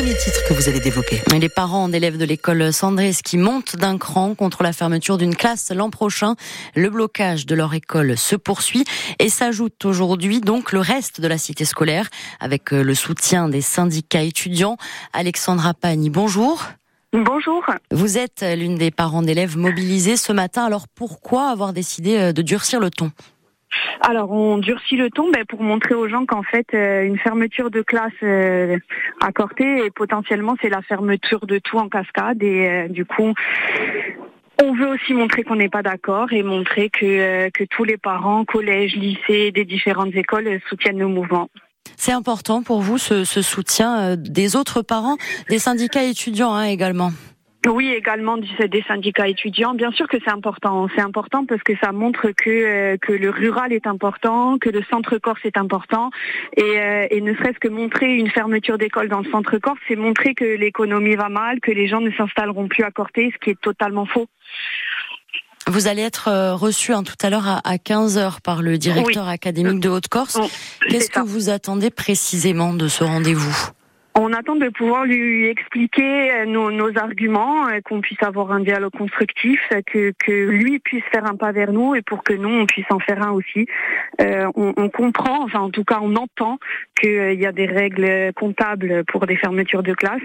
premier titre que vous allez développer. Les parents d'élèves de l'école Sandrés qui montent d'un cran contre la fermeture d'une classe l'an prochain. Le blocage de leur école se poursuit et s'ajoute aujourd'hui donc le reste de la cité scolaire avec euh, le soutien des syndicats étudiants. Alexandra Pani, bonjour. Bonjour. Vous êtes l'une des parents d'élèves mobilisés ce matin. Alors pourquoi avoir décidé euh, de durcir le ton? Alors, on durcit le ton ben, pour montrer aux gens qu'en fait, euh, une fermeture de classe euh, potentiellement, c'est la fermeture de tout en cascade. Et euh, du coup, on veut aussi montrer qu'on n'est pas d'accord et montrer que, que tous les parents, collèges, lycées, des différentes écoles soutiennent le mouvement. C'est important pour vous ce, soutien des autres parents, des syndicats étudiants hein, également. Oui, également des syndicats étudiants. Bien sûr que c'est important. C'est important parce que ça montre que euh, que le rural est important, que le centre Corse est important, et, euh, et ne serait-ce que montrer une fermeture d'école dans le centre Corse, c'est montrer que l'économie va mal, que les gens ne s'installeront plus à Corté, ce qui est totalement faux. Vous allez être euh, reçu hein, tout à l'heure à, 15 h par le directeur académique de Haute-Corse. Qu'est-ce que vous attendez précisément de ce rendez-vous? On attend de pouvoir lui expliquer euh, nos, arguments, euh, qu'on puisse avoir un dialogue constructif, que, lui puisse faire un pas vers nous et pour que nous, on puisse en faire un aussi. Euh, on, comprend, enfin en tout cas on entend qu'il y a des règles comptables pour des fermetures de classe.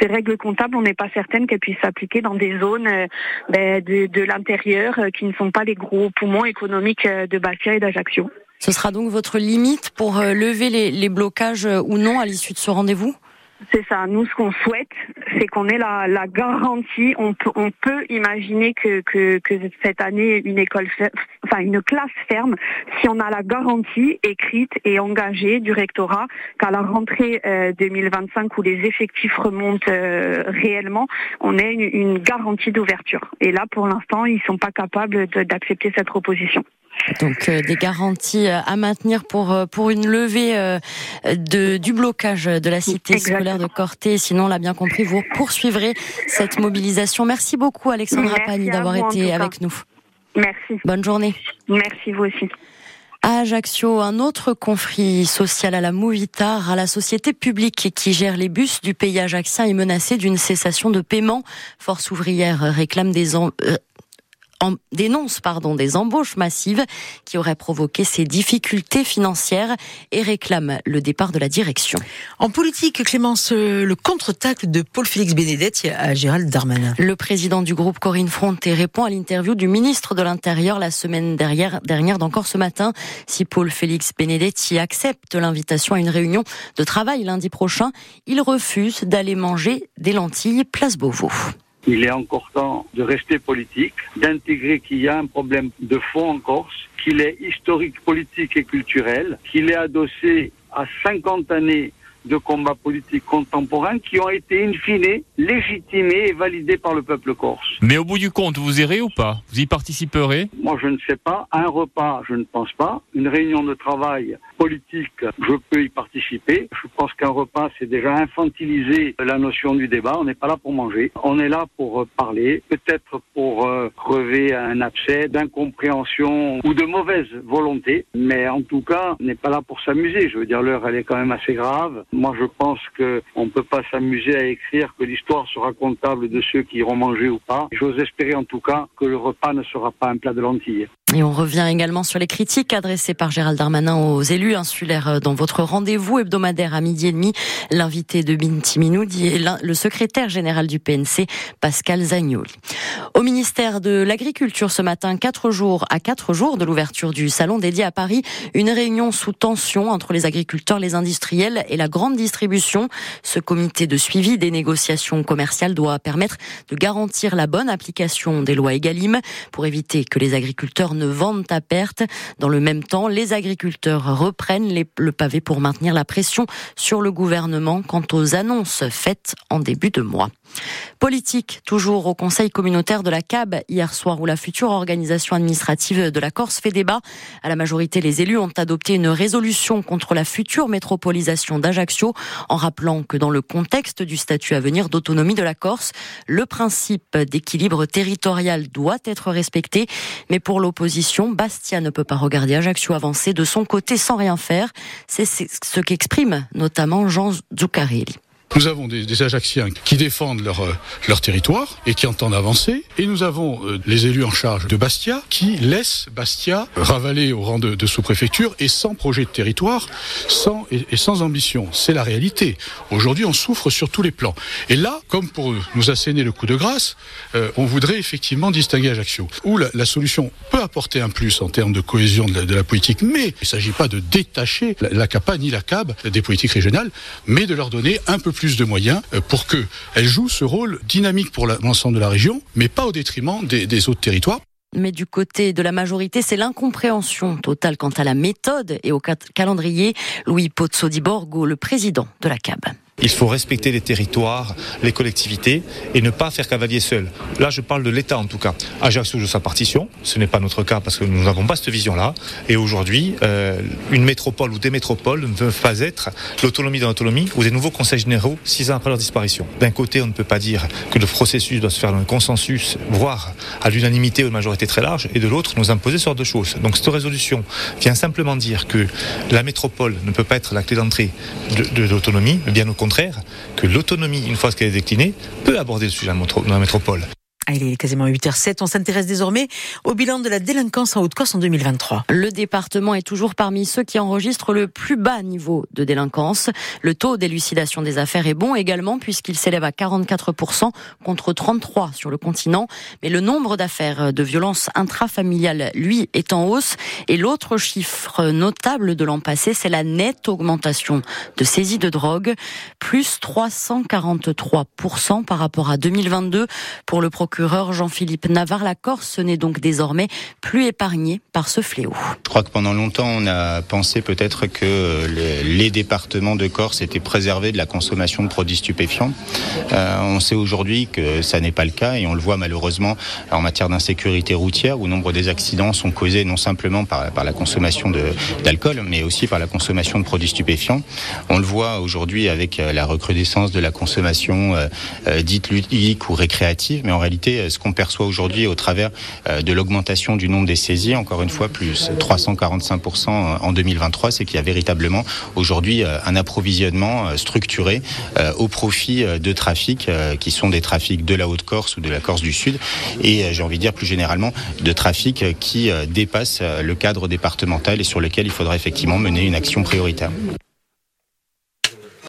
Ces règles comptables, on n'est pas certaine qu'elles puissent s'appliquer dans des zones ben, de, l'intérieur qui ne sont pas les gros poumons économiques de Bastia et d'Ajaccio. Ce sera donc votre limite pour lever les blocages ou non à l'issue de ce rendez-vous? C'est ça. Nous, ce qu'on souhaite, c'est qu'on ait la, la, garantie. On peut, imaginer que, cette année, une école, enfin une classe ferme, si on a la garantie écrite et engagée du rectorat qu'à la rentrée 2025 euh, où les effectifs remontent euh, réellement, on ait une, une garantie d'ouverture. Et là, pour l'instant, ils sont pas capables d'accepter cette proposition. Donc euh, des garanties euh, à maintenir pour euh, pour une levée de du blocage de la cité scolaire de Corté. Sinon, on l'a bien compris, vous poursuivrez cette mobilisation. Merci beaucoup, Alexandra Pani, d'avoir été avec nous. Merci. Bonne journée. Merci vous aussi. À Ajaccio, un autre conflit social à la Movitar, à la société publique qui gère les bus du pays ajaxien est menacé d'une cessation de paiement. Force ouvrière réclame des, en, dénonce pardon, des embauches massives qui auraient provoqué ces difficultés financières et réclame le départ de la direction. En politique, Clémence, le contre-tacle de Paul-Félix Benedetti à Gérald Darmanin. Le président du groupe Corinne Fronté répond à l'interview du ministre de l'Intérieur la semaine dernière, dernière d'encore ce matin. Si Paul-Félix Benedetti accepte l'invitation à une réunion de travail lundi prochain, il refuse d'aller manger des lentilles place Beauvau. Il est encore temps de rester politique, d'intégrer qu'il y a un problème de fond en Corse, qu'il est historique, politique et culturel, qu'il est adossé à 50 années de combats politiques contemporains qui ont été in fine légitimés et validés par le peuple corse. Mais au bout du compte, vous irez ou pas? Vous y participerez? Moi, je ne sais pas. Un repas, je ne pense pas. Une réunion de travail politique, je peux y participer. Je pense qu'un repas, c'est déjà infantiliser la notion du débat. On n'est pas là pour manger. On est là pour parler, peut-être pour euh, crever un abcès d'incompréhension ou de mauvaise volonté. Mais en tout cas, on n'est pas là pour s'amuser. Je veux dire, l'heure, elle est quand même assez grave. Moi, je pense qu'on ne peut pas s'amuser à écrire que l'histoire sera comptable de ceux qui iront manger ou pas. J'ose espérer en tout cas que le repas ne sera pas un plat de lentilles. Et on revient également sur les critiques adressées par Gérald Darmanin aux élus insulaires dans votre rendez-vous hebdomadaire à midi et demi. L'invité de Binti Minoudi est le secrétaire général du PNC, Pascal Zagnoli. Au ministère de l'Agriculture ce matin, quatre jours à quatre jours de l'ouverture du salon dédié à Paris, une réunion sous tension entre les agriculteurs, les industriels et la grande distribution. Ce comité de suivi des négociations commerciales doit permettre de garantir la bonne application des lois Egalim pour éviter que les agriculteurs ne vendent à perte. Dans le même temps, les agriculteurs reprennent le pavé pour maintenir la pression sur le gouvernement quant aux annonces faites en début de mois. Politique, toujours au Conseil communautaire de la CAB hier soir où la future organisation administrative de la Corse fait débat. À la majorité, les élus ont adopté une résolution contre la future métropolisation d'Ajaccio en rappelant que dans le contexte du statut à venir d'autonomie de la Corse, le principe d'équilibre territorial doit être respecté. Mais pour l'opposition, Bastia ne peut pas regarder Ajaccio avancer de son côté sans rien faire. C'est ce qu'exprime notamment Jean Zuccarelli. Nous avons des, Ajacciens qui défendent leur, euh, leur territoire et qui entendent avancer. Et nous avons euh, les élus en charge de Bastia qui laissent Bastia ravaler au rang de, sous-préfecture et sans projet de territoire sans, et, sans ambition. C'est la réalité. Aujourd'hui, on souffre sur tous les plans. Et là, comme pour nous asséner le coup de grâce, euh, on voudrait effectivement distinguer Ajaccio. Où la, solution peut apporter un plus en termes de cohésion de la, de la politique, mais il ne s'agit pas de détacher la, la CAPA ni la CAB des politiques régionales, mais de leur donner un peu plus de moyens euh, pour qu'elles jouent ce rôle dynamique pour l'ensemble de la région, mais pas au détriment des, des autres territoires. Mais du côté de la majorité, c'est l'incompréhension totale quant à la méthode et au calendrier. Louis Pozzo di Borgo, le président de la CAB. Il faut respecter les territoires, les collectivités et ne pas faire cavalier seul. Là, je parle de l'État en tout cas. Ajaccio joue sa partition. Ce n'est pas notre cas parce que nous n'avons pas cette vision-là. Et aujourd'hui, euh, une métropole ou des métropoles ne peuvent pas être l'autonomie dans l'autonomie ou des nouveaux conseils généraux six ans après leur disparition. D'un côté, on ne peut pas dire que le processus doit se faire dans un consensus, voire à l'unanimité ou une majorité très large, et de l'autre, nous imposer ce genre de choses. Donc cette résolution vient simplement dire que la métropole ne peut pas être la clé d'entrée de, de l'autonomie, bien au contraire contraire que l'autonomie, une fois qu'elle est déclinée, peut aborder le sujet dans la métropole. Ah, il est quasiment 8h07. On s'intéresse désormais au bilan de la délinquance en Haute-Corse en 2023. Le département est toujours parmi ceux qui enregistrent le plus bas niveau de délinquance. Le taux d'élucidation des affaires est bon également puisqu'il s'élève à 44% contre 33 sur le continent. Mais le nombre d'affaires de violence intrafamiliale, lui, est en hausse. Et l'autre chiffre notable de l'an passé, c'est la nette augmentation de saisies de drogue, plus 343% par rapport à 2022 pour le procureur Jean-Philippe Navarre. La Corse n'est donc désormais plus épargnée par ce fléau. Je crois que pendant longtemps, on a pensé peut-être que les départements de Corse étaient préservés de la consommation de produits stupéfiants. Euh, on sait aujourd'hui que ça n'est pas le cas et on le voit malheureusement en matière d'insécurité routière où nombre des accidents sont causés non simplement par, la consommation d'alcool mais aussi par la consommation de produits stupéfiants. On le voit aujourd'hui avec euh, la recrudescence de la consommation euh, dite ludique ou récréative mais en réalité euh, ce qu'on perçoit aujourd'hui au travers euh, de l'augmentation du nombre des saisies, encore une fois plus 345% en 2023, c'est qu'il y a véritablement aujourd'hui euh, un approvisionnement structuré au profit de trafics qui sont des trafics de la Haute-Corse ou de la Corse du Sud et j'ai envie de dire plus généralement de trafics qui dépassent le cadre départemental et sur lequel il faudra effectivement mener une action prioritaire.